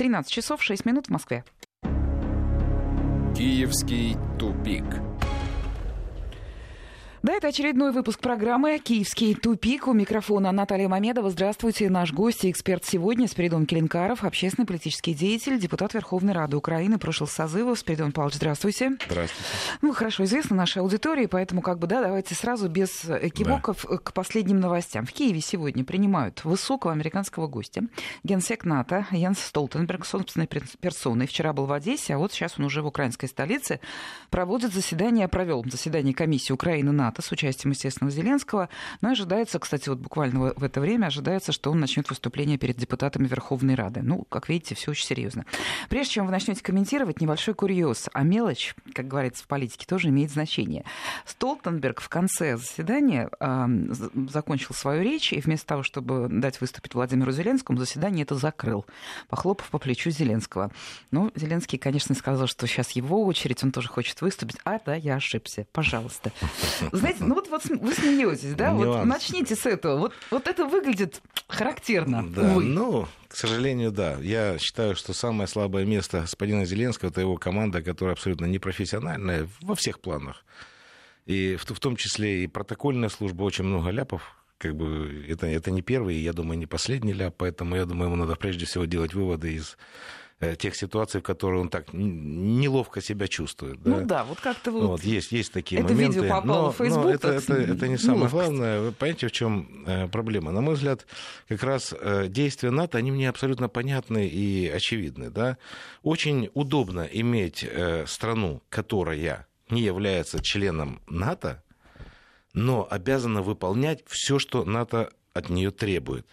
13 часов 6 минут в Москве. Киевский тупик. Да, это очередной выпуск программы «Киевский тупик». У микрофона Наталья Мамедова. Здравствуйте. Наш гость и эксперт сегодня Спиридон Келенкаров, общественный политический деятель, депутат Верховной Рады Украины прошлых созывов. Спиридон Павлович, здравствуйте. Здравствуйте. Ну, хорошо известно нашей аудитории, поэтому как бы, да, давайте сразу без экивоков да. к последним новостям. В Киеве сегодня принимают высокого американского гостя, генсек НАТО Янс Столтенберг, собственной персоной. Вчера был в Одессе, а вот сейчас он уже в украинской столице проводит заседание, провел заседание комиссии Украины НАТО НАТО с участием, естественно, Зеленского. Но ожидается, кстати, вот буквально в это время ожидается, что он начнет выступление перед депутатами Верховной Рады. Ну, как видите, все очень серьезно. Прежде чем вы начнете комментировать, небольшой курьез. А мелочь, как говорится в политике, тоже имеет значение. Столтенберг в конце заседания э, закончил свою речь, и вместо того, чтобы дать выступить Владимиру Зеленскому, заседание это закрыл, похлопав по плечу Зеленского. Ну, Зеленский, конечно, сказал, что сейчас его очередь, он тоже хочет выступить. А, да, я ошибся. Пожалуйста. Знаете, ну вот, вот вы смеетесь, да? Нюанс. Вот начните с этого. Вот, вот это выглядит характерно. Да, увы. ну, к сожалению, да. Я считаю, что самое слабое место господина Зеленского это его команда, которая абсолютно непрофессиональная во всех планах. И в, в том числе и протокольная служба, очень много ляпов, как бы это, это не первый, я думаю, не последний ляп, поэтому я думаю, ему надо прежде всего делать выводы из тех ситуаций, в которых он так неловко себя чувствует. Да? Ну да, вот как-то вот... вот есть, есть такие это моменты. Это видео попало но, в Facebook. Но это, это, это не самое главное. Вы понимаете, в чем э, проблема? На мой взгляд, как раз э, действия НАТО, они мне абсолютно понятны и очевидны. Да? Очень удобно иметь страну, которая не является членом НАТО, но обязана выполнять все, что НАТО от нее требует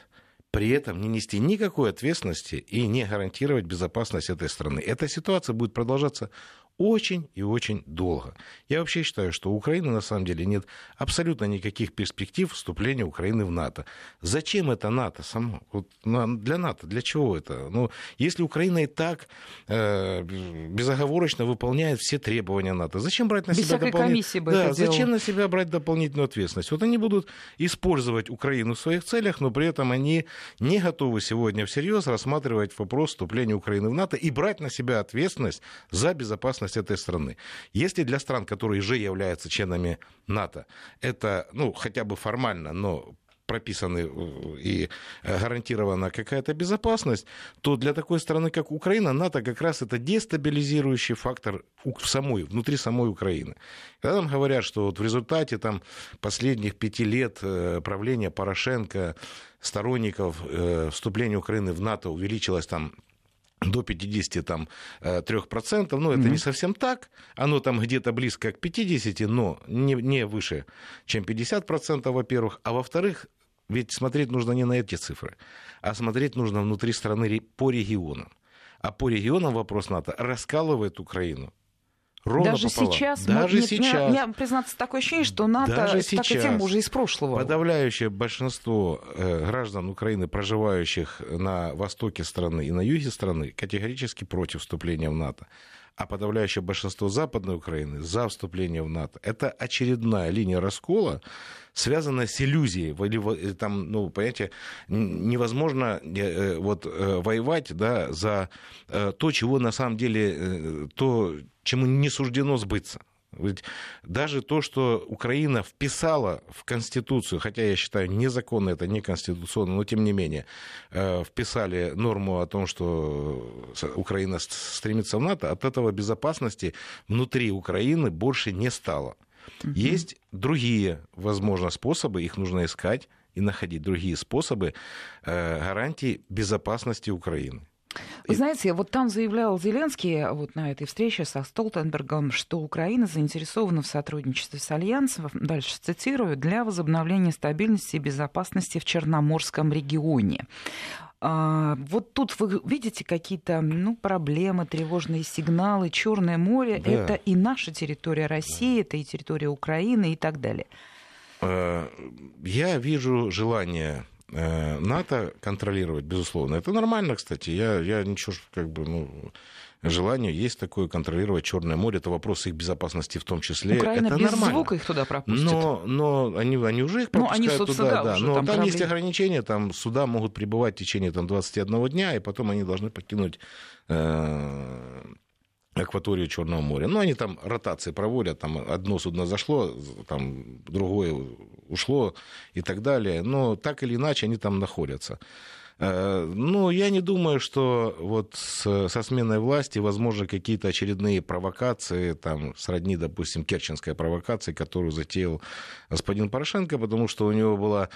при этом не нести никакой ответственности и не гарантировать безопасность этой страны. Эта ситуация будет продолжаться очень и очень долго. Я вообще считаю, что у Украины на самом деле нет абсолютно никаких перспектив вступления Украины в НАТО. Зачем это НАТО само? Вот для НАТО, для чего это? Ну, если Украина и так э, безоговорочно выполняет все требования НАТО, зачем брать на Без себя дополнительную... Да, зачем на себя брать дополнительную ответственность? Вот они будут использовать Украину в своих целях, но при этом они не готовы сегодня всерьез рассматривать вопрос вступления Украины в НАТО и брать на себя ответственность за безопасность безопасность этой страны. Если для стран, которые уже являются членами НАТО, это, ну, хотя бы формально, но прописаны э, и гарантирована какая-то безопасность, то для такой страны, как Украина, НАТО как раз это дестабилизирующий фактор в самой, внутри самой Украины. Когда нам говорят, что вот в результате там, последних пяти лет э, правления Порошенко сторонников э, вступления Украины в НАТО увеличилось там до 53%, там, 3%, э, ну, это mm-hmm. не совсем так, оно там где-то близко к 50, но не, не выше, чем 50%, во-первых, а во-вторых, ведь смотреть нужно не на эти цифры, а смотреть нужно внутри страны по регионам. А по регионам вопрос НАТО раскалывает Украину. Ровно Даже пополам. сейчас, Даже нет, сейчас. Я, я, признаться, такое ощущение, что НАТО Даже сейчас такая тема уже из прошлого. Подавляющее большинство э, граждан Украины, проживающих на востоке страны и на юге страны, категорически против вступления в НАТО. А подавляющее большинство Западной Украины за вступление в НАТО. Это очередная линия раскола, связанная с иллюзией. Или, там, ну, понимаете, невозможно э, э, вот, воевать да, за то, чего на самом деле, то, чему не суждено сбыться. Ведь даже то, что Украина вписала в Конституцию, хотя я считаю незаконно, это не конституционно, но тем не менее, э, вписали норму о том, что Украина стремится в НАТО, от этого безопасности внутри Украины больше не стало. Угу. Есть другие, возможно, способы, их нужно искать и находить другие способы э, гарантии безопасности Украины. Вы знаете, вот там заявлял Зеленский вот на этой встрече со Столтенбергом, что Украина заинтересована в сотрудничестве с Альянсом, дальше цитирую, для возобновления стабильности и безопасности в Черноморском регионе. А, вот тут вы видите какие-то ну, проблемы, тревожные сигналы. Черное море да. это и наша территория России, это и территория Украины и так далее. Э, я вижу желание НАТО контролировать, безусловно. Это нормально, кстати. Я, я ничего, как бы, ну, желание есть такое контролировать Черное море. Это вопрос их безопасности в том числе. Украина это без нормально. звука их туда пропустит. Но, но они, они уже их пропускают ну, они, туда, да, да. Уже но там, там, есть ограничения, там суда могут пребывать в течение там, 21 дня, и потом они должны покинуть э, акваторию Черного моря. Ну, они там ротации проводят, там одно судно зашло, там другое ушло и так далее. Но так или иначе они там находятся. Э, ну, я не думаю, что вот со сменой власти возможны какие-то очередные провокации, там, сродни, допустим, керченской провокации, которую затеял господин Порошенко, потому что у него была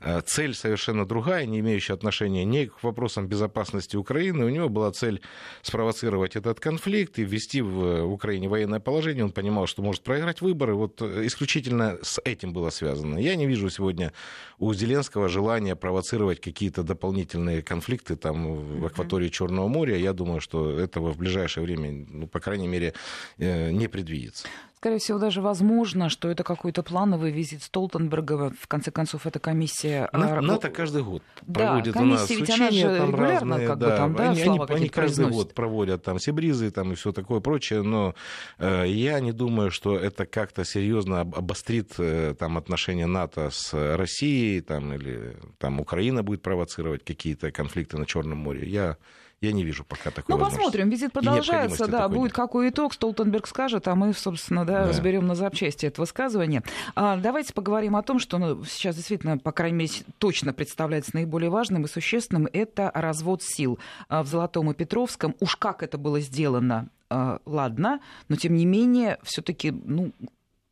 э, цель совершенно другая, не имеющая отношения ни к вопросам безопасности Украины. У него была цель спровоцировать этот конфликт и ввести в Украине военное положение. Он понимал, что может проиграть выборы. Вот э, исключительно с этим было связано. Я не вижу сегодня у Зеленского желания провоцировать какие-то дополнительные дополнительные конфликты там в акватории Черного моря, я думаю, что этого в ближайшее время, ну, по крайней мере, э, не предвидится. Скорее всего, даже возможно, что это какой-то плановый визит Столтенберга. В конце концов, эта комиссия... На, НАТО каждый год да, проводит у нас ведь учения она же там разные. как да, бы там, да, они, они, они каждый произносят. год проводят там сибризы там, и все такое прочее, но э, я не думаю, что это как-то серьезно обострит э, там, отношения НАТО с Россией, там, или там, Украина будет провоцировать какие-то конфликты на Черном море. Я я не вижу пока такой Ну, посмотрим. Визит продолжается, да, будет нет. какой итог, Столтенберг скажет, а мы, собственно, да, да. разберем на запчасти это высказывание. А, давайте поговорим о том, что ну, сейчас действительно, по крайней мере, точно представляется наиболее важным и существенным, это развод сил а, в Золотом и Петровском. Уж как это было сделано, а, ладно, но тем не менее, все-таки, ну,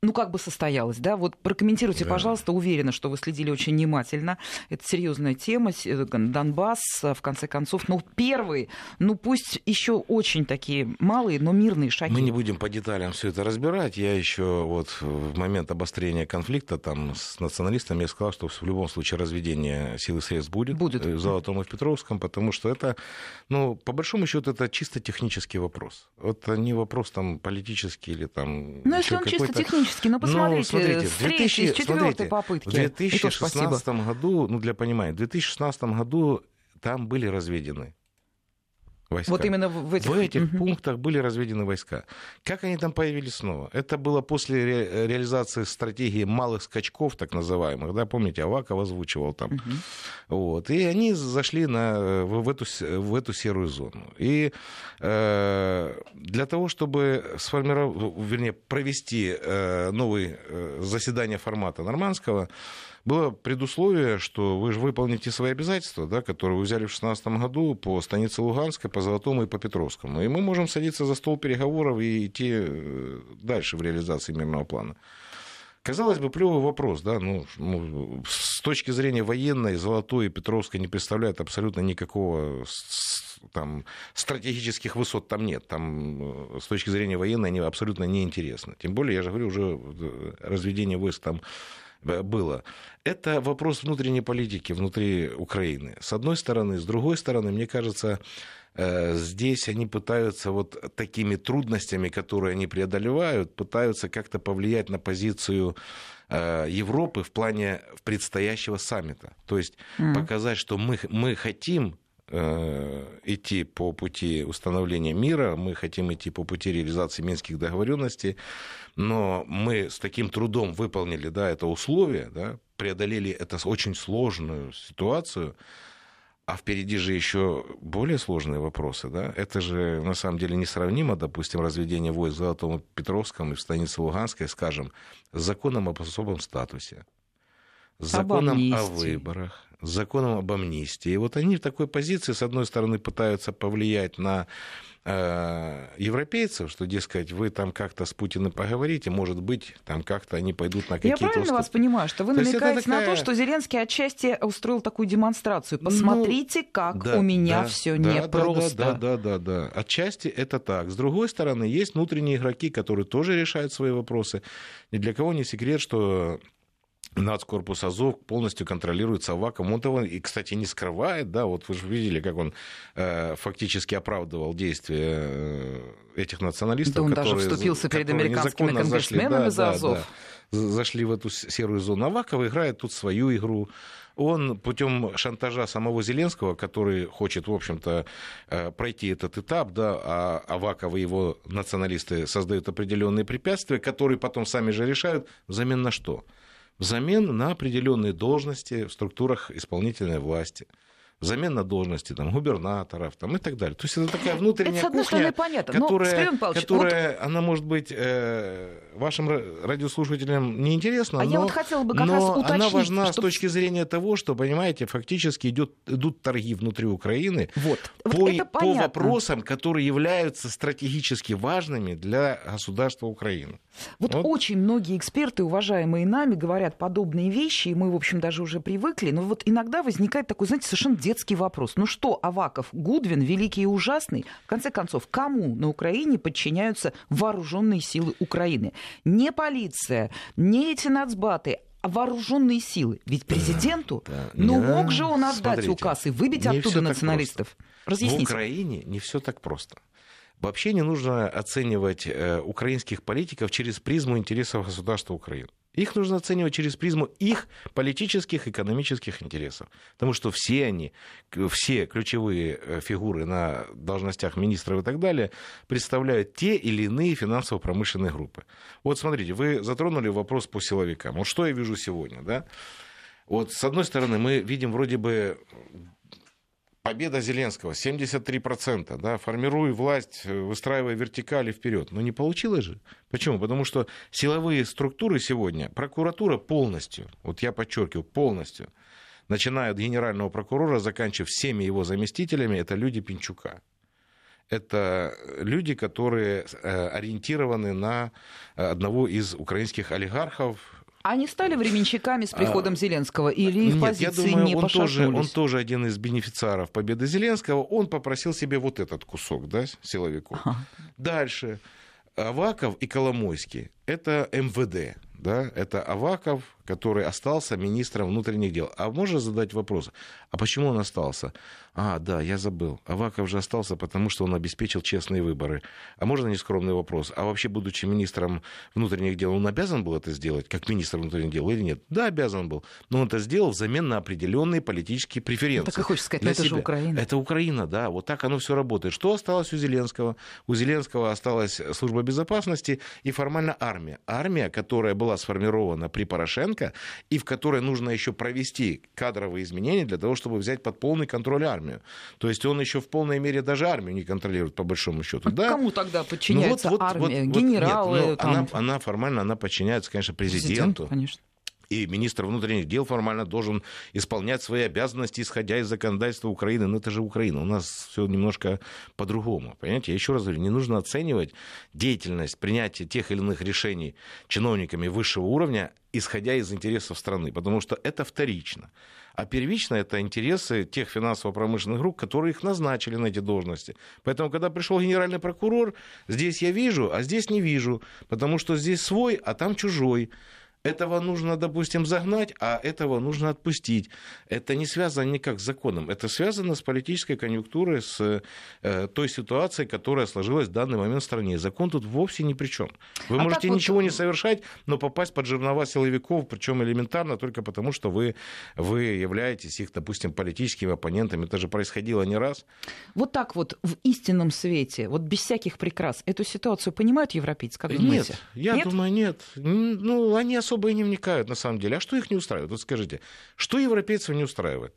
ну, как бы состоялось, да? Вот прокомментируйте, да. пожалуйста, уверена, что вы следили очень внимательно. Это серьезная тема, э, Донбасс, э, в конце концов, ну, первые, ну, пусть еще очень такие малые, но мирные шаги. Мы не будем по деталям все это разбирать. Я еще вот в момент обострения конфликта там с националистами я сказал, что в любом случае разведение сил и средств будет, будет. Э, в Золотом и в Петровском, потому что это, ну, по большому счету, это чисто технический вопрос. Это не вопрос там политический или там... Ну, если он чисто технический, технически, но посмотрите, ну, смотрите с третьей, с четвертой попытки. В 2016 году, ну для понимания, в 2016 году там были разведены войска. Вот именно в этих, в этих угу. пунктах были разведены войска. Как они там появились снова? Это было после ре- реализации стратегии малых скачков, так называемых, да, помните, Аваков озвучивал там. Угу. Вот. И они зашли на, в, в, эту, в эту серую зону. И э, для того, чтобы сформировать, вернее, провести э, новое э, заседание формата нормандского, было предусловие, что вы же выполните свои обязательства, да, которые вы взяли в 2016 году по станице Луганской, по Золотому и по Петровскому. И мы можем садиться за стол переговоров и идти э, дальше в реализации мирного плана. Казалось бы, плевый вопрос, да, ну, ну, с точки зрения военной, Золотой и Петровской не представляют абсолютно никакого там, стратегических высот там нет. Там э, с точки зрения военной они абсолютно неинтересны. Тем более, я же говорю, уже э, разведение войск там было. Это вопрос внутренней политики внутри Украины. С одной стороны. С другой стороны, мне кажется, э, здесь они пытаются вот такими трудностями, которые они преодолевают, пытаются как-то повлиять на позицию э, Европы в плане предстоящего саммита. То есть mm. показать, что мы, мы хотим идти по пути установления мира, мы хотим идти по пути реализации минских договоренностей, но мы с таким трудом выполнили да, это условие, да, преодолели эту очень сложную ситуацию, а впереди же еще более сложные вопросы. Да? Это же на самом деле несравнимо, допустим, разведение войск в Золотом Петровском и в станице Луганской, скажем, с законом об особом статусе, с законом о выборах, с законом об амнистии. И вот они в такой позиции, с одной стороны, пытаются повлиять на э, европейцев, что, дескать, вы там как-то с Путиным поговорите, может быть, там как-то они пойдут на какие-то... Я правильно уступки. вас понимаю, что вы то намекаете такая... на то, что Зеленский отчасти устроил такую демонстрацию. Ну, Посмотрите, ну, как да, у меня да, все да, непросто. Да, да, да, да, да. Отчасти это так. С другой стороны, есть внутренние игроки, которые тоже решают свои вопросы. Ни для кого не секрет, что Нацкорпус Азов полностью контролируется Аваком. Он этого, и, кстати, не скрывает, да, вот вы же видели, как он э, фактически оправдывал действия э, этих националистов, да он которые, даже вступился перед американскими конгрессменами зашли. за да, Азов. Да, зашли в эту серую зону. Аваков играет тут свою игру. Он путем шантажа самого Зеленского, который хочет, в общем-то, э, пройти этот этап, да, а Аваков и его националисты создают определенные препятствия, которые потом сами же решают, взамен на что? Взамен на определенные должности в структурах исполнительной власти взамен на должности там, губернаторов там, и так далее. То есть это такая внутренняя это, кухня, понятно. которая, Но, которая вот... она может быть э, вашим радиослушателям неинтересна, а но, я вот хотела бы как но раз уточнить, она важна что... с точки зрения того, что, понимаете, фактически идет, идут торги внутри Украины вот. По, вот по вопросам, которые являются стратегически важными для государства Украины. Вот, вот очень многие эксперты, уважаемые нами, говорят подобные вещи, и мы, в общем, даже уже привыкли, но вот иногда возникает такой, знаете, совершенно детский вопрос. Ну что, Аваков, Гудвин, великий и ужасный? В конце концов, кому на Украине подчиняются вооруженные силы Украины? Не полиция, не эти нацбаты, а вооруженные силы. Ведь президенту, да, ну да. мог же он отдать Смотрите, указ и выбить оттуда националистов. Разъясните. В Украине не все так просто. Вообще не нужно оценивать э, украинских политиков через призму интересов государства Украины. Их нужно оценивать через призму их политических, экономических интересов. Потому что все они, все ключевые э, фигуры на должностях министров и так далее, представляют те или иные финансово-промышленные группы. Вот смотрите, вы затронули вопрос по силовикам. Вот что я вижу сегодня, да? Вот с одной стороны мы видим вроде бы победа Зеленского 73%, да, формируя власть, э, выстраивая вертикали вперед. Но не получилось же. Почему? Потому что силовые структуры сегодня, прокуратура полностью, вот я подчеркиваю, полностью, начиная от генерального прокурора, заканчивая всеми его заместителями, это люди Пинчука. Это люди, которые э, ориентированы на одного из украинских олигархов, они стали временщиками с приходом а, Зеленского или их нет, позиции я думаю, не он тоже, он тоже один из бенефициаров победы Зеленского. Он попросил себе вот этот кусок, да, силовиков. Ага. Дальше. Аваков и Коломойский – это МВД, да, это Аваков, который остался министром внутренних дел. А можно задать вопрос, а почему он остался? А, да, я забыл. Аваков же остался, потому что он обеспечил честные выборы. А можно нескромный вопрос? А вообще, будучи министром внутренних дел, он обязан был это сделать, как министр внутренних дел или нет? Да, обязан был. Но он это сделал взамен на определенные политические преференции. Ну, так и хочется сказать, это себя. же Украина. Это Украина, да. Вот так оно все работает. Что осталось у Зеленского? У Зеленского осталась служба безопасности и формально армия. Армия, которая была сформирована при Порошенко и в которой нужно еще провести кадровые изменения для того, чтобы взять под полный контроль армию армию. То есть он еще в полной мере даже армию не контролирует, по большому счету. А да? Кому тогда подчиняется ну, вот, вот, армия? Вот, Генералы? Нет, там... она, она формально она подчиняется, конечно, президенту. Президент, конечно. И министр внутренних дел формально должен исполнять свои обязанности, исходя из законодательства Украины. Но это же Украина. У нас все немножко по-другому. Понимаете? Я еще раз говорю, не нужно оценивать деятельность принятия тех или иных решений чиновниками высшего уровня, исходя из интересов страны, потому что это вторично. А первично это интересы тех финансово-промышленных групп, которые их назначили на эти должности. Поэтому, когда пришел генеральный прокурор, здесь я вижу, а здесь не вижу, потому что здесь свой, а там чужой. Этого нужно, допустим, загнать, а этого нужно отпустить. Это не связано никак с законом. Это связано с политической конъюнктурой, с э, той ситуацией, которая сложилась в данный момент в стране. Закон тут вовсе ни при чем. Вы а можете ничего вот... не совершать, но попасть под жернова силовиков, причем элементарно только потому, что вы, вы являетесь их, допустим, политическими оппонентами. Это же происходило не раз. Вот так вот в истинном свете, вот без всяких прикрас, эту ситуацию понимают европейцы, как думаете? Нет, я нет? думаю, нет. Ну, они особо особо и не вникают на самом деле. А что их не устраивает? Вот скажите, что европейцев не устраивает?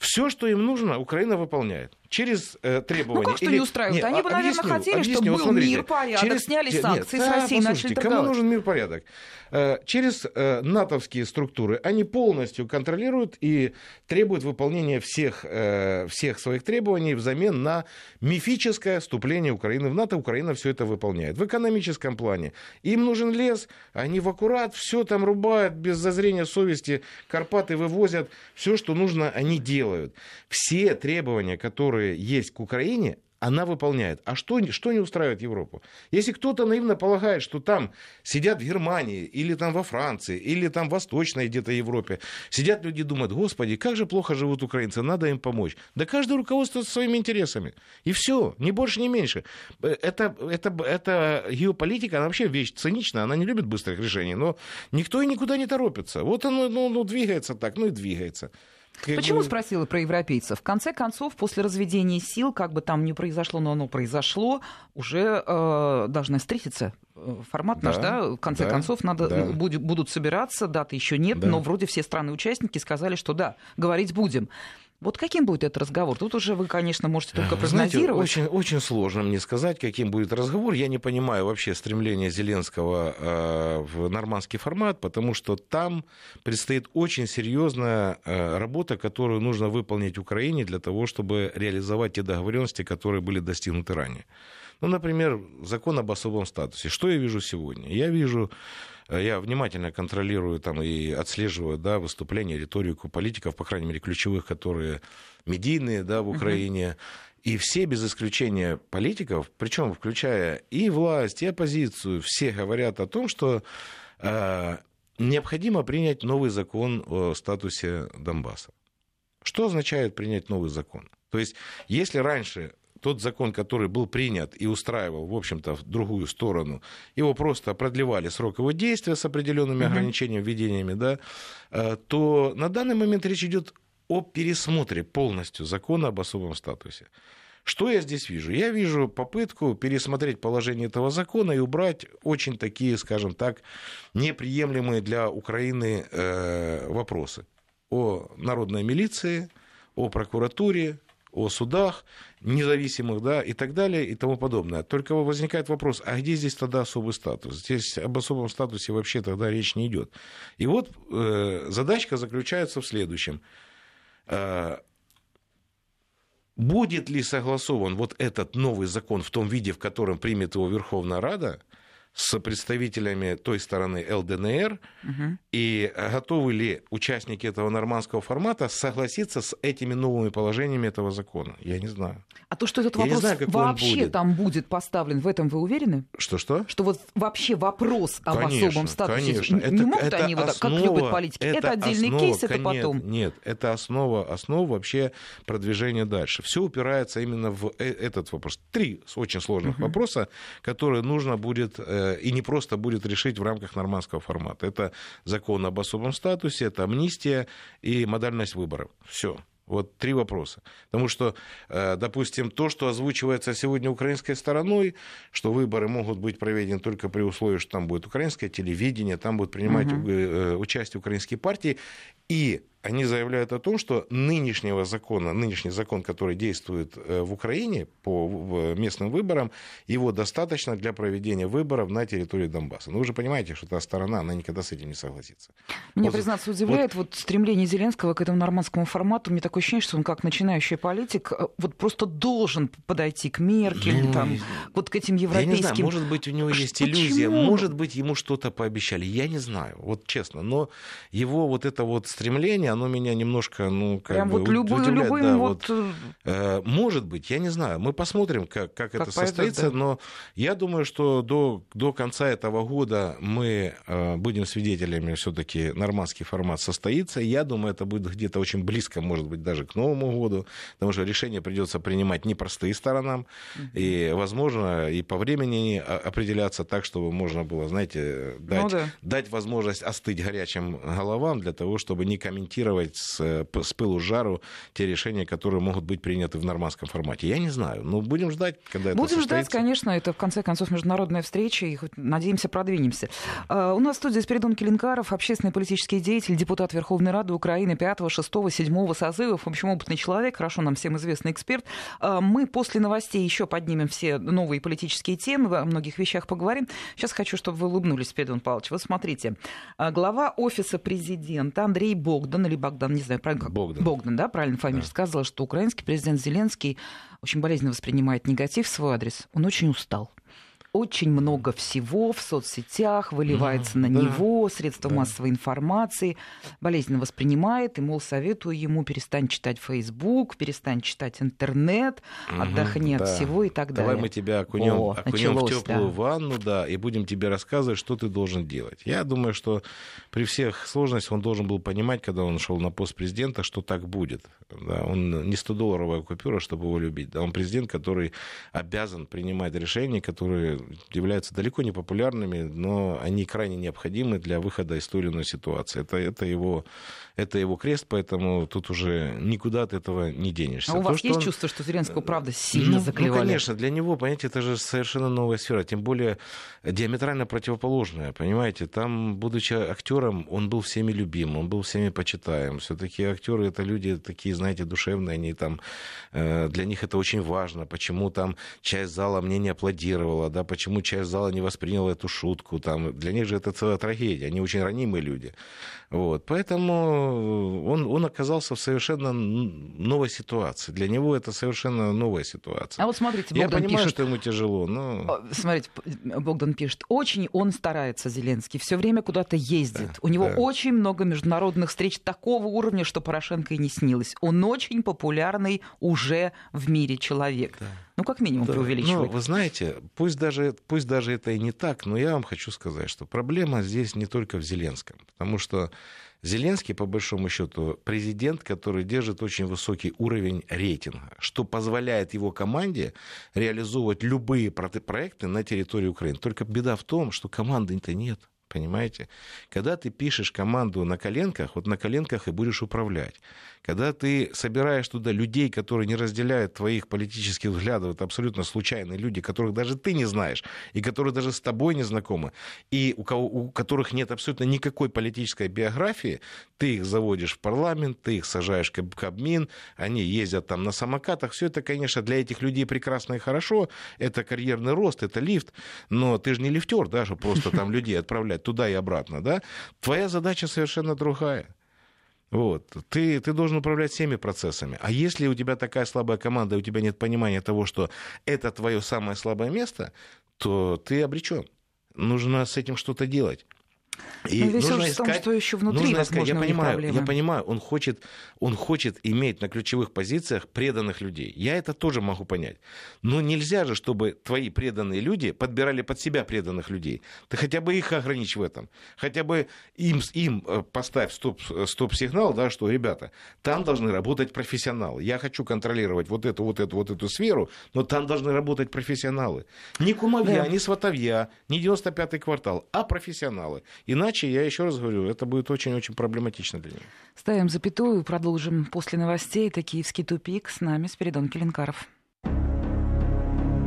Все, что им нужно, Украина выполняет через э, требования. Ну как что или... не устраивает? Нет, Они бы, наверное, объясню, хотели, объясню, чтобы был смотрите, мир, порядок, через... сняли санкции нет, с России, да, начали торговать. Кому нужен мир, порядок? Э, через э, натовские структуры они полностью контролируют и требуют выполнения всех, э, всех своих требований взамен на мифическое вступление Украины в НАТО. Украина все это выполняет. В экономическом плане им нужен лес, они в аккурат все там рубают без зазрения совести, Карпаты вывозят, все, что нужно, они делают. Все требования, которые есть к Украине, она выполняет. А что, что не устраивает Европу? Если кто-то наивно полагает, что там сидят в Германии, или там во Франции, или там в Восточной где-то Европе, сидят люди и думают, господи, как же плохо живут украинцы, надо им помочь. Да каждый руководствуется своими интересами. И все, ни больше, ни меньше. Это, это, это геополитика, она вообще вещь циничная, она не любит быстрых решений, но никто и никуда не торопится. Вот оно ну, ну, двигается так, ну и двигается. Как Почему бы... спросила про европейцев? В конце концов, после разведения сил, как бы там ни произошло, но оно произошло, уже э, должны встретиться. Э, формат да, наш, да? В конце да, концов, надо, да. будет, будут собираться, даты еще нет, да. но вроде все страны-участники сказали, что да, говорить будем. Вот каким будет этот разговор? Тут уже вы, конечно, можете только прогнозировать. Знаете, очень, очень сложно мне сказать, каким будет разговор. Я не понимаю вообще стремления Зеленского э, в нормандский формат, потому что там предстоит очень серьезная э, работа, которую нужно выполнить Украине для того, чтобы реализовать те договоренности, которые были достигнуты ранее. Ну, например, закон об особом статусе. Что я вижу сегодня? Я вижу Э, я внимательно контролирую там, и отслеживаю да, выступления, риторику политиков, по крайней мере, ключевых, которые медийные да, в Украине. И все, без исключения политиков, причем включая и власть, и оппозицию, все говорят о том, что э, необходимо принять новый закон о статусе Донбасса. Что означает принять новый закон? То есть, если раньше тот закон, который был принят и устраивал, в общем-то, в другую сторону, его просто продлевали срок его действия с определенными ограничениями, введениями, да, э, то на данный момент речь идет о пересмотре полностью закона об особом статусе. Что я здесь вижу? Я вижу попытку пересмотреть положение этого закона и убрать очень такие, скажем так, неприемлемые для Украины э, вопросы о народной милиции, о прокуратуре, о судах независимых, да, и так далее, и тому подобное. Только возникает вопрос, а где здесь тогда особый статус? Здесь об особом статусе вообще тогда речь не идет. И вот э, задачка заключается в следующем. Э, будет ли согласован вот этот новый закон в том виде, в котором примет его Верховная Рада, с представителями той стороны ЛДНР, угу. и готовы ли участники этого нормандского формата согласиться с этими новыми положениями этого закона? Я не знаю. А то, что этот Я вопрос знаю, вообще будет. там будет поставлен, в этом вы уверены? Что-что? Что вот вообще вопрос об конечно, особом статусе, конечно. не это, могут это они вот как любят политики? Это, это отдельный основа, кейс, это потом? Нет, нет, это основа, основа вообще продвижения дальше. Все упирается именно в э, этот вопрос. Три очень сложных угу. вопроса, которые нужно будет Э, и не просто будет решить в рамках нормандского формата. Это закон об особом статусе, это амнистия и модальность выборов. Все. Вот три вопроса. Потому что, э, допустим, то, что озвучивается сегодня украинской стороной, что выборы могут быть проведены только при условии, что там будет украинское телевидение, там будут принимать угу. участие украинские партии, и они заявляют о том, что нынешнего закона, нынешний закон, который действует э, в Украине по местным выборам, его достаточно для проведения выборов на территории Донбасса. Но вы же понимаете, что та сторона, она никогда с этим не согласится. Меня, вот, признаться, удивляет вот... вот стремление Зеленского к этому нормандскому формату. Мне такое ощущение, что он как начинающий политик э, вот просто должен подойти к Меркель, ну, там, вот к этим европейским... Я не знаю, может быть, у него есть Почему? иллюзия, может быть, ему что-то пообещали. Я не знаю, вот честно. Но его вот это вот стремление, оно меня немножко, ну, как Прям бы вот любой, удивляет. любым да, вот... вот... Э, может быть, я не знаю. Мы посмотрим, как, как, как это состоится, да? но я думаю, что до, до конца этого года мы э, будем свидетелями все-таки нормандский формат состоится. Я думаю, это будет где-то очень близко, может быть, даже к Новому году, потому что решение придется принимать непростые сторонам, и, возможно, и по времени определяться так, чтобы можно было, знаете, дать, ну, да. дать возможность остыть горячим головам для того, чтобы не комментировать комментировать с, с пылу жару те решения, которые могут быть приняты в нормандском формате. Я не знаю, но будем ждать, когда будем это Будем ждать, конечно, это в конце концов международная встреча, и хоть, надеемся, продвинемся. Uh, у нас в студии Спиридон Келенкаров, общественный политический деятель, депутат Верховной Рады Украины 5, 6, 7 созывов, в общем, опытный человек, хорошо нам всем известный эксперт. Uh, мы после новостей еще поднимем все новые политические темы, о многих вещах поговорим. Сейчас хочу, чтобы вы улыбнулись, Спиридон Павлович. Вот смотрите, uh, глава Офиса президента Андрей Богдан, или Богдан, не знаю, правильно как? Богдан. Богдан, да, правильно фамилия, да. сказала, что украинский президент Зеленский очень болезненно воспринимает негатив в свой адрес. Он очень устал. Очень много всего в соцсетях, выливается mm, на да, него, средства да. массовой информации, болезненно воспринимает, и, мол, советую ему перестань читать Facebook, перестань читать интернет, mm, отдохни да. от всего и так далее. Давай мы тебя окунем, О, окунем началось, в теплую да. ванну, да, и будем тебе рассказывать, что ты должен делать. Я думаю, что при всех сложностях он должен был понимать, когда он шел на пост президента, что так будет. Да, он не 100-долларовая купюра, чтобы его любить. Да, он президент, который обязан принимать решения, которые являются далеко не популярными, но они крайне необходимы для выхода из той или иной ситуации. Это, это, его, это его крест, поэтому тут уже никуда от этого не денешься. А у вас То, есть он... чувство, что Зеленского, правда, сильно ну, заклевали? Ну, конечно, для него, понимаете, это же совершенно новая сфера, тем более диаметрально противоположная, понимаете. Там, будучи актером, он был всеми любим, он был всеми почитаем. Все-таки актеры это люди такие, знаете, душевные, они там, э, для них это очень важно, почему там часть зала мне не аплодировала, да, почему часть зала не восприняла эту шутку, там, для них же это целая трагедия, они очень ранимые люди. Вот. Поэтому он, он оказался в совершенно новой ситуации. Для него это совершенно новая ситуация. А вот смотрите, Богдан Я понимаю, пишет... что ему тяжело, но... Смотрите, Богдан пишет, очень он старается, Зеленский, все время куда-то ездит. Да, У него да. очень много международных встреч такого уровня, что Порошенко и не снилось. Он очень популярный уже в мире человек. Да. Ну, как минимум, да. преувеличивать. Ну, вы знаете, пусть даже, пусть даже это и не так, но я вам хочу сказать, что проблема здесь не только в Зеленском. Потому что Зеленский, по большому счету, президент, который держит очень высокий уровень рейтинга, что позволяет его команде реализовывать любые проекты на территории Украины. Только беда в том, что команды-то нет. Понимаете? Когда ты пишешь команду на коленках, вот на коленках и будешь управлять. Когда ты собираешь туда людей, которые не разделяют твоих политических взглядов, это абсолютно случайные люди, которых даже ты не знаешь, и которые даже с тобой не знакомы, и у, кого, у которых нет абсолютно никакой политической биографии, ты их заводишь в парламент, ты их сажаешь в Кабмин, они ездят там на самокатах. Все это, конечно, для этих людей прекрасно и хорошо. Это карьерный рост, это лифт. Но ты же не лифтер, да, что просто там людей отправлять туда и обратно, да? Твоя задача совершенно другая. Вот. Ты, ты должен управлять всеми процессами. А если у тебя такая слабая команда, и у тебя нет понимания того, что это твое самое слабое место, то ты обречен. Нужно с этим что-то делать. И Но весь нужно искать, в том, что еще внутри, нужно искать, я понимаю, проблемы. я понимаю, он хочет, он хочет иметь на ключевых позициях преданных людей. Я это тоже могу понять. Но нельзя же, чтобы твои преданные люди подбирали под себя преданных людей. Ты хотя бы их ограничь в этом. Хотя бы им, им э, поставь стоп, стоп-сигнал, да, что, ребята, там должны работать профессионалы. Я хочу контролировать вот эту, вот эту, вот эту сферу, но там должны работать профессионалы. Не кумовья, да. не сватовья, не 95-й квартал, а профессионалы. Иначе, я еще раз говорю, это будет очень-очень проблематично для него. Ставим запятую, продолжим после новостей. Это «Киевский тупик». С нами Спиридон Келенкаров.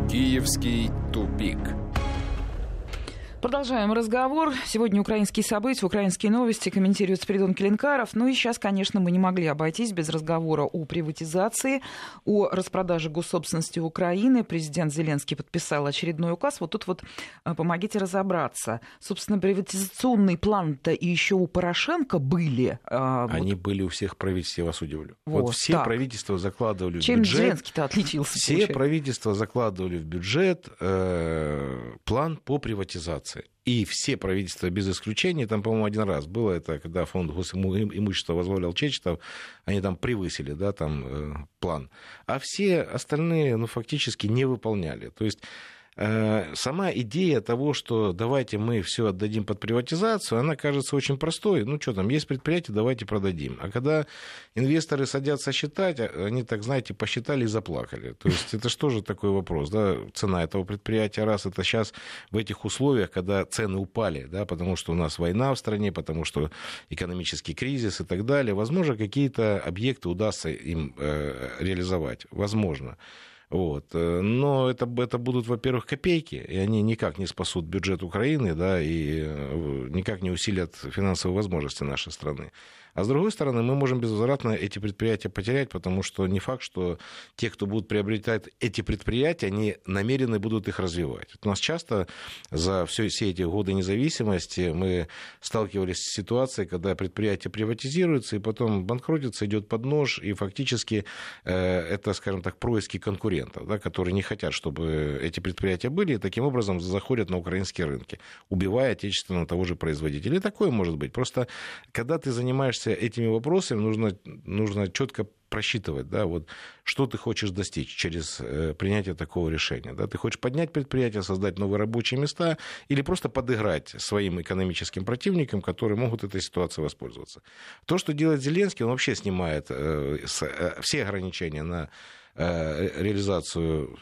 «Киевский тупик». Продолжаем разговор. Сегодня украинские события, украинские новости комментирует Спиридон Келенкаров. Ну и сейчас, конечно, мы не могли обойтись без разговора о приватизации, о распродаже госсобственности Украины. Президент Зеленский подписал очередной указ. Вот тут вот э, помогите разобраться. Собственно, приватизационный план-то и еще у Порошенко были. А, Они вот... были у всех правительств, я вас удивлю. Вот, вот все так. правительства закладывали Чем в бюджет. Чем Зеленский-то отличился? Все получается? правительства закладывали в бюджет э, план по приватизации и все правительства без исключения, там, по-моему, один раз было это, когда фонд госимущества возглавлял Чечетов, они там превысили, да, там э, план. А все остальные, ну, фактически не выполняли. То есть сама идея того, что давайте мы все отдадим под приватизацию, она кажется очень простой. Ну что там, есть предприятие, давайте продадим. А когда инвесторы садятся считать, а, они так, знаете, посчитали и заплакали. То есть это что же такой вопрос, да, цена этого предприятия, раз это сейчас в этих условиях, когда цены упали, да, потому что у нас война в стране, потому что экономический кризис и так далее, возможно, какие-то объекты удастся им э, реализовать, возможно. Вот. Э, но это, это будут, во-первых, копейки, и они никак не спасут бюджет Украины, да, и э, никак не усилят финансовые возможности нашей страны. А с другой стороны, мы можем безвозвратно эти предприятия потерять, потому что не факт, что те, кто будут приобретать эти предприятия, они намерены будут их развивать. У нас часто за все, все эти годы независимости мы сталкивались с ситуацией, когда предприятие приватизируется, и потом банкротится, идет под нож, и фактически э, это, скажем так, происки конкурентов, да, которые не хотят, чтобы эти предприятия были, и таким образом заходят на украинские рынки, убивая отечественного того же производителя. И такое может быть. Просто когда ты занимаешься этими вопросами, нужно, нужно четко просчитывать, да, вот что ты хочешь достичь через э, принятие такого решения. Да? Ты хочешь поднять предприятие, создать новые рабочие места или просто подыграть своим экономическим противникам, которые могут этой ситуацией воспользоваться. То, что делает Зеленский, он вообще снимает э, э, все ограничения на реализацию,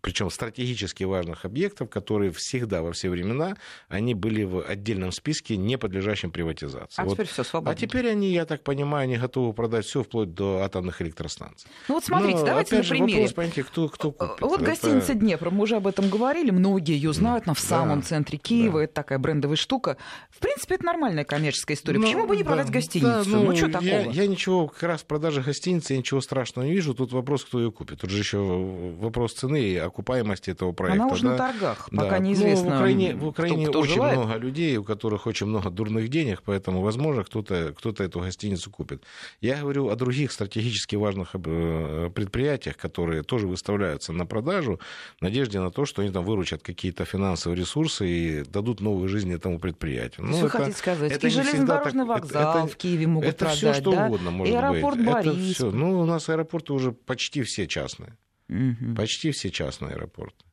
причем стратегически важных объектов, которые всегда, во все времена, они были в отдельном списке, не подлежащим приватизации. А вот. теперь все свободно. А теперь они, я так понимаю, они готовы продать все вплоть до атомных электростанций. Ну вот смотрите, Но, давайте опять на примере. Вопрос, понимаете, кто, кто купит. Вот это... гостиница Днепр, мы уже об этом говорили, многие ее знают, она в самом да, центре Киева, да. это такая брендовая штука. В принципе, это нормальная коммерческая история. Ну, Почему бы не да, продать гостиницу? Да, ну, ну что такого? Я, я ничего, как раз в продаже гостиницы, я ничего страшного не вижу. Тут вопрос, кто ее купит. Тут же еще вопрос цены и окупаемости этого проекта. Она уже да? на торгах, да. пока неизвестно. Ну, в Украине, в Украине кто, кто очень желает. много людей, у которых очень много дурных денег, поэтому, возможно, кто-то кто эту гостиницу купит. Я говорю о других стратегически важных э, предприятиях, которые тоже выставляются на продажу, в надежде на то, что они там выручат какие-то финансовые ресурсы и дадут новую жизнь этому предприятию. Ну, вы это, хотите сказать, это и железнодорожный так, вокзал это, в Киеве могут это продать, все, что да? угодно может и аэропорт быть. Борис. Это все. Ну, у нас аэропорты уже почти все частные. Угу. Почти все частные аэропорты.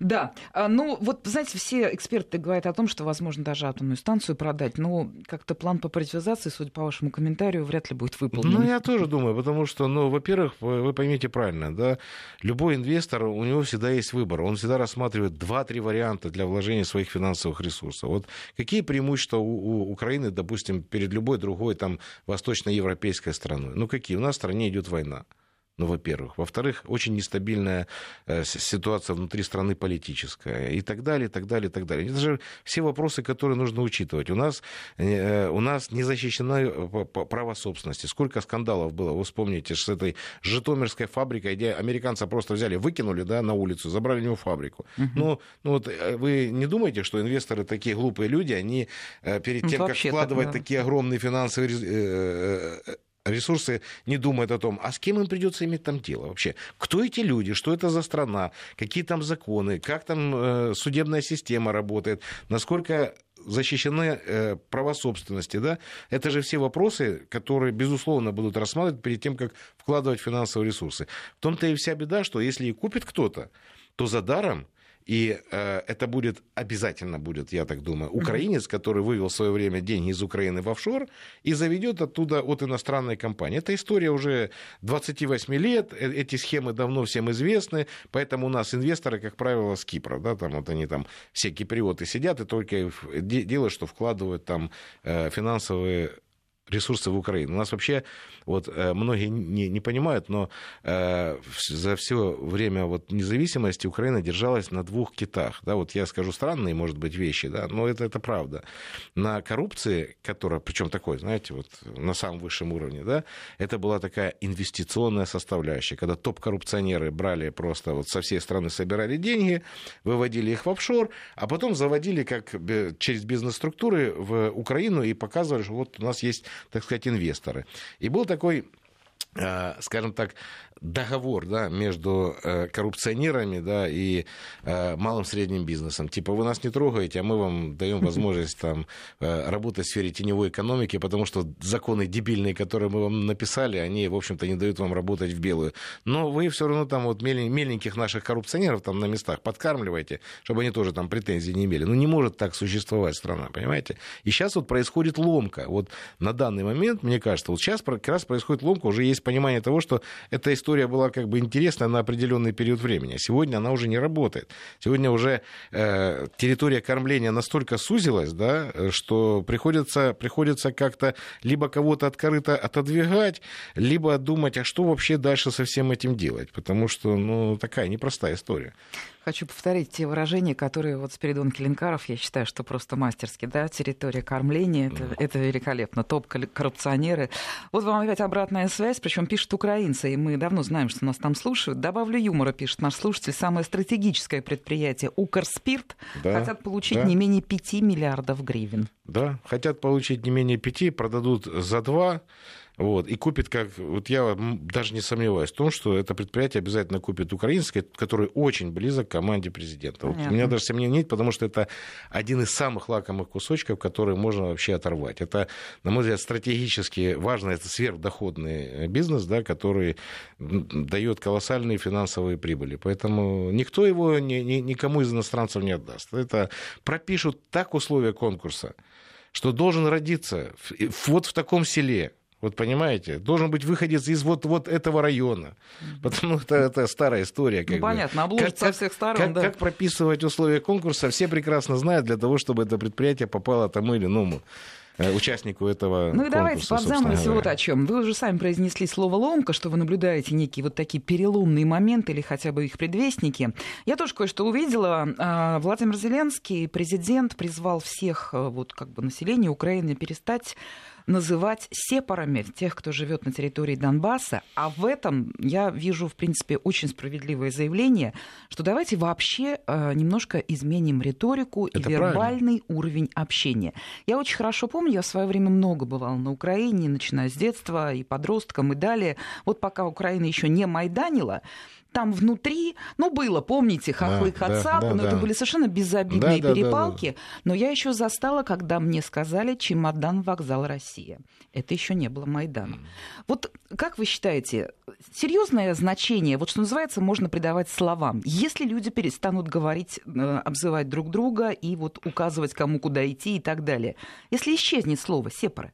Да, а, ну вот, знаете, все эксперты говорят о том, что возможно даже атомную станцию продать, но как-то план по приватизации, судя по вашему комментарию, вряд ли будет выполнен. Ну, я тоже думаю, потому что, ну, во-первых, вы поймите правильно, да, любой инвестор, у него всегда есть выбор, он всегда рассматривает два-три варианта для вложения своих финансовых ресурсов. Вот какие преимущества у, у Украины, допустим, перед любой другой там восточноевропейской страной? Ну, какие? У нас в стране идет война ну, во-первых. Во-вторых, очень нестабильная э, ситуация внутри страны политическая и так далее, и так далее, и так далее. Это же все вопросы, которые нужно учитывать. У нас, э, у нас не защищено э, право собственности. Сколько скандалов было, вы вспомните, с этой житомирской фабрикой, где американцы просто взяли, выкинули да, на улицу, забрали у него фабрику. Угу. Ну, ну вот вы не думаете, что инвесторы такие глупые люди, они перед тем, Вообще как вкладывать да. такие огромные финансовые ресурсы не думают о том, а с кем им придется иметь там дело вообще. Кто эти люди, что это за страна, какие там законы, как там э, судебная система работает, насколько защищены э, права собственности, да, это же все вопросы, которые, безусловно, будут рассматривать перед тем, как вкладывать финансовые ресурсы. В том-то и вся беда, что если и купит кто-то, то за даром и э, это будет, обязательно будет, я так думаю, украинец, который вывел в свое время деньги из Украины в офшор и заведет оттуда от иностранной компании. Эта история уже 28 лет, э, эти схемы давно всем известны, поэтому у нас инвесторы, как правило, с Кипра, да, там вот они там все киприоты сидят и только дело, что вкладывают там э, финансовые ресурсы в Украину. У нас вообще, вот э, многие не, не понимают, но э, за все время вот, независимости Украина держалась на двух китах. Да, вот я скажу странные, может быть, вещи, да, но это, это правда. На коррупции, которая, причем такой, знаете, вот на самом высшем уровне, да, это была такая инвестиционная составляющая, когда топ-коррупционеры брали просто вот со всей страны, собирали деньги, выводили их в офшор, а потом заводили как через бизнес-структуры в Украину и показывали, что вот у нас есть так сказать, инвесторы. И был такой скажем так, договор да, между э, коррупционерами да, и э, малым средним бизнесом. Типа вы нас не трогаете, а мы вам даем возможность там, э, работать в сфере теневой экономики, потому что законы дебильные, которые мы вам написали, они, в общем-то, не дают вам работать в белую. Но вы все равно там вот меленьких наших коррупционеров там на местах подкармливаете, чтобы они тоже там претензий не имели. Ну, не может так существовать страна, понимаете? И сейчас вот происходит ломка. Вот на данный момент, мне кажется, вот сейчас как раз происходит ломка, уже есть понимание того, что эта история была как бы интересна на определенный период времени. А сегодня она уже не работает. Сегодня уже э, территория кормления настолько сузилась, да, что приходится, приходится как-то либо кого-то от корыта отодвигать, либо думать, а что вообще дальше со всем этим делать. Потому что, ну, такая непростая история. Хочу повторить те выражения, которые вот Спиридон Келенкаров, я считаю, что просто мастерски, да, территория кормления, это, это великолепно, топ-коррупционеры. Вот вам опять обратная связь, причем пишут украинцы, и мы давно знаем, что нас там слушают. Добавлю юмора, пишет наш слушатель, самое стратегическое предприятие Укрспирт да, хотят получить да. не менее 5 миллиардов гривен. Да, хотят получить не менее 5, продадут за 2, Вот, и купит, как... Вот я даже не сомневаюсь в том, что это предприятие обязательно купит украинское, которое очень близок к команде президента. Вот у меня даже сомнений нет, потому что это один из самых лакомых кусочков, которые можно вообще оторвать. Это, на мой взгляд, стратегически важно, это сверхдоходный бизнес, да, который дает колоссальные финансовые прибыли. Поэтому никто его ни, ни, никому из иностранцев не отдаст. Это пропишут так условия конкурса, что должен родиться вот в таком селе, вот понимаете, должен быть выходец из вот, вот этого района. Потому что это старая история. Как ну, понятно, обложат со всех сторон. Как, да. как прописывать условия конкурса, все прекрасно знают для того, чтобы это предприятие попало тому или иному э, участнику этого Ну и давайте подзамываться вот о чем. Вы уже сами произнесли слово «ломка», что вы наблюдаете некие вот такие переломные моменты или хотя бы их предвестники. Я тоже кое-что увидела. А, Владимир Зеленский, президент, призвал всех э, вот как бы население Украины перестать называть сепарами тех, кто живет на территории Донбасса. А в этом я вижу, в принципе, очень справедливое заявление, что давайте вообще э, немножко изменим риторику Это и вербальный правильно. уровень общения. Я очень хорошо помню, я в свое время много бывала на Украине, начиная с детства и подростком и далее. Вот пока Украина еще не майданила, там внутри, ну, было, помните, хохлы да, Хацапы, да, да, но да. это были совершенно безобидные да, перепалки. Да, да, да. Но я еще застала, когда мне сказали чемодан вокзал Россия. Это еще не было Майданом. Mm. Вот как вы считаете, серьезное значение, вот что называется, можно придавать словам, если люди перестанут говорить, э, обзывать друг друга и вот указывать, кому куда идти и так далее. Если исчезнет слово «сепары».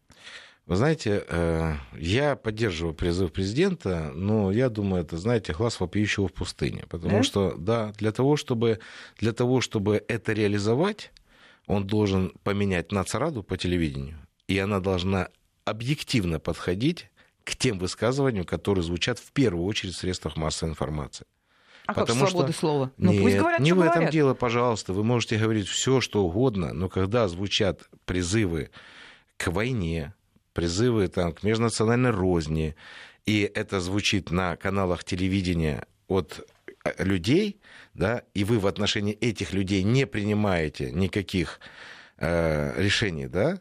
Вы знаете, э, я поддерживаю призыв президента, но я думаю, это, знаете, глаз вопиющего в пустыне. Потому да? что, да, для того, чтобы, для того, чтобы это реализовать, он должен поменять нацраду по телевидению, и она должна объективно подходить к тем высказываниям, которые звучат в первую очередь в средствах массовой информации. А Потому как свобода что... слова? Ну, Нет, пусть говорят, не в говорят. этом дело, пожалуйста. Вы можете говорить все, что угодно, но когда звучат призывы к войне, призывы там, к межнациональной розни, и это звучит на каналах телевидения от э, людей, да, и вы в отношении этих людей не принимаете никаких э, решений, да,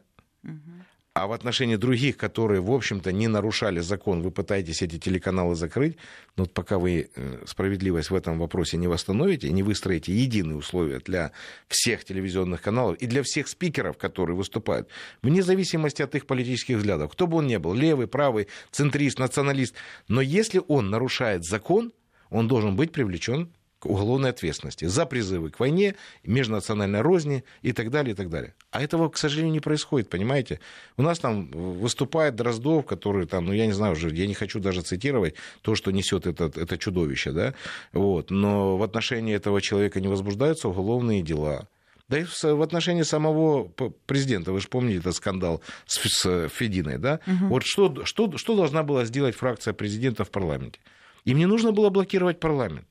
а в отношении других, которые, в общем-то, не нарушали закон, вы пытаетесь эти телеканалы закрыть, но вот пока вы э, справедливость в этом вопросе не восстановите, не выстроите единые условия для всех телевизионных каналов и для всех спикеров, которые выступают, вне зависимости от их политических взглядов, кто бы он ни был, левый, правый, центрист, националист, но если он нарушает закон, он должен быть привлечен к уголовной ответственности за призывы к войне, межнациональной розни и так далее, и так далее. А этого, к сожалению, не происходит, понимаете? У нас там выступает Дроздов, который там, ну, я не знаю уже, я не хочу даже цитировать то, что несет это, это чудовище, да, вот, но в отношении этого человека не возбуждаются уголовные дела. Да и в отношении самого президента, вы же помните этот скандал с, с Фединой, да? Угу. Вот что, что, что должна была сделать фракция президента в парламенте? Им не нужно было блокировать парламент.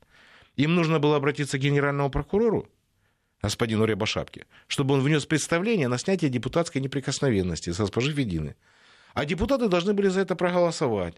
Им нужно было обратиться к генеральному прокурору, господину Рябошапке, чтобы он внес представление на снятие депутатской неприкосновенности с госпожи Федины. А депутаты должны были за это проголосовать.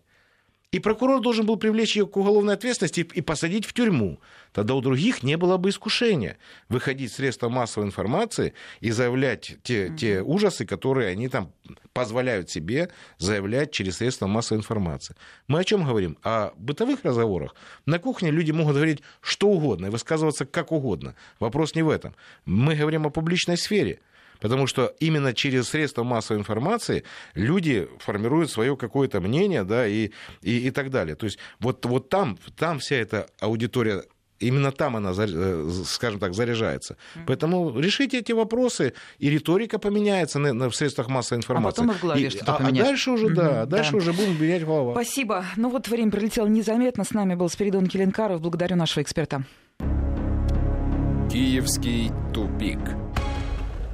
И прокурор должен был привлечь ее к уголовной ответственности и посадить в тюрьму. Тогда у других не было бы искушения выходить в средства массовой информации и заявлять те, mm-hmm. те ужасы, которые они там позволяют себе заявлять через средства массовой информации. Мы о чем говорим? О бытовых разговорах. На кухне люди могут говорить что угодно и высказываться как угодно. Вопрос не в этом. Мы говорим о публичной сфере. Потому что именно через средства массовой информации люди формируют свое какое-то мнение, да, и, и, и так далее. То есть вот, вот там, там вся эта аудитория Именно там она, э, скажем так, заряжается. Поэтому решите эти вопросы, и риторика поменяется на, на, в средствах массовой информации. А потом и в голове и, что-то а, а дальше уже, да, дальше да. уже будем менять голова. Спасибо. Ну вот время пролетело незаметно. С нами был Спиридон Келенкаров. Благодарю нашего эксперта. Киевский тупик.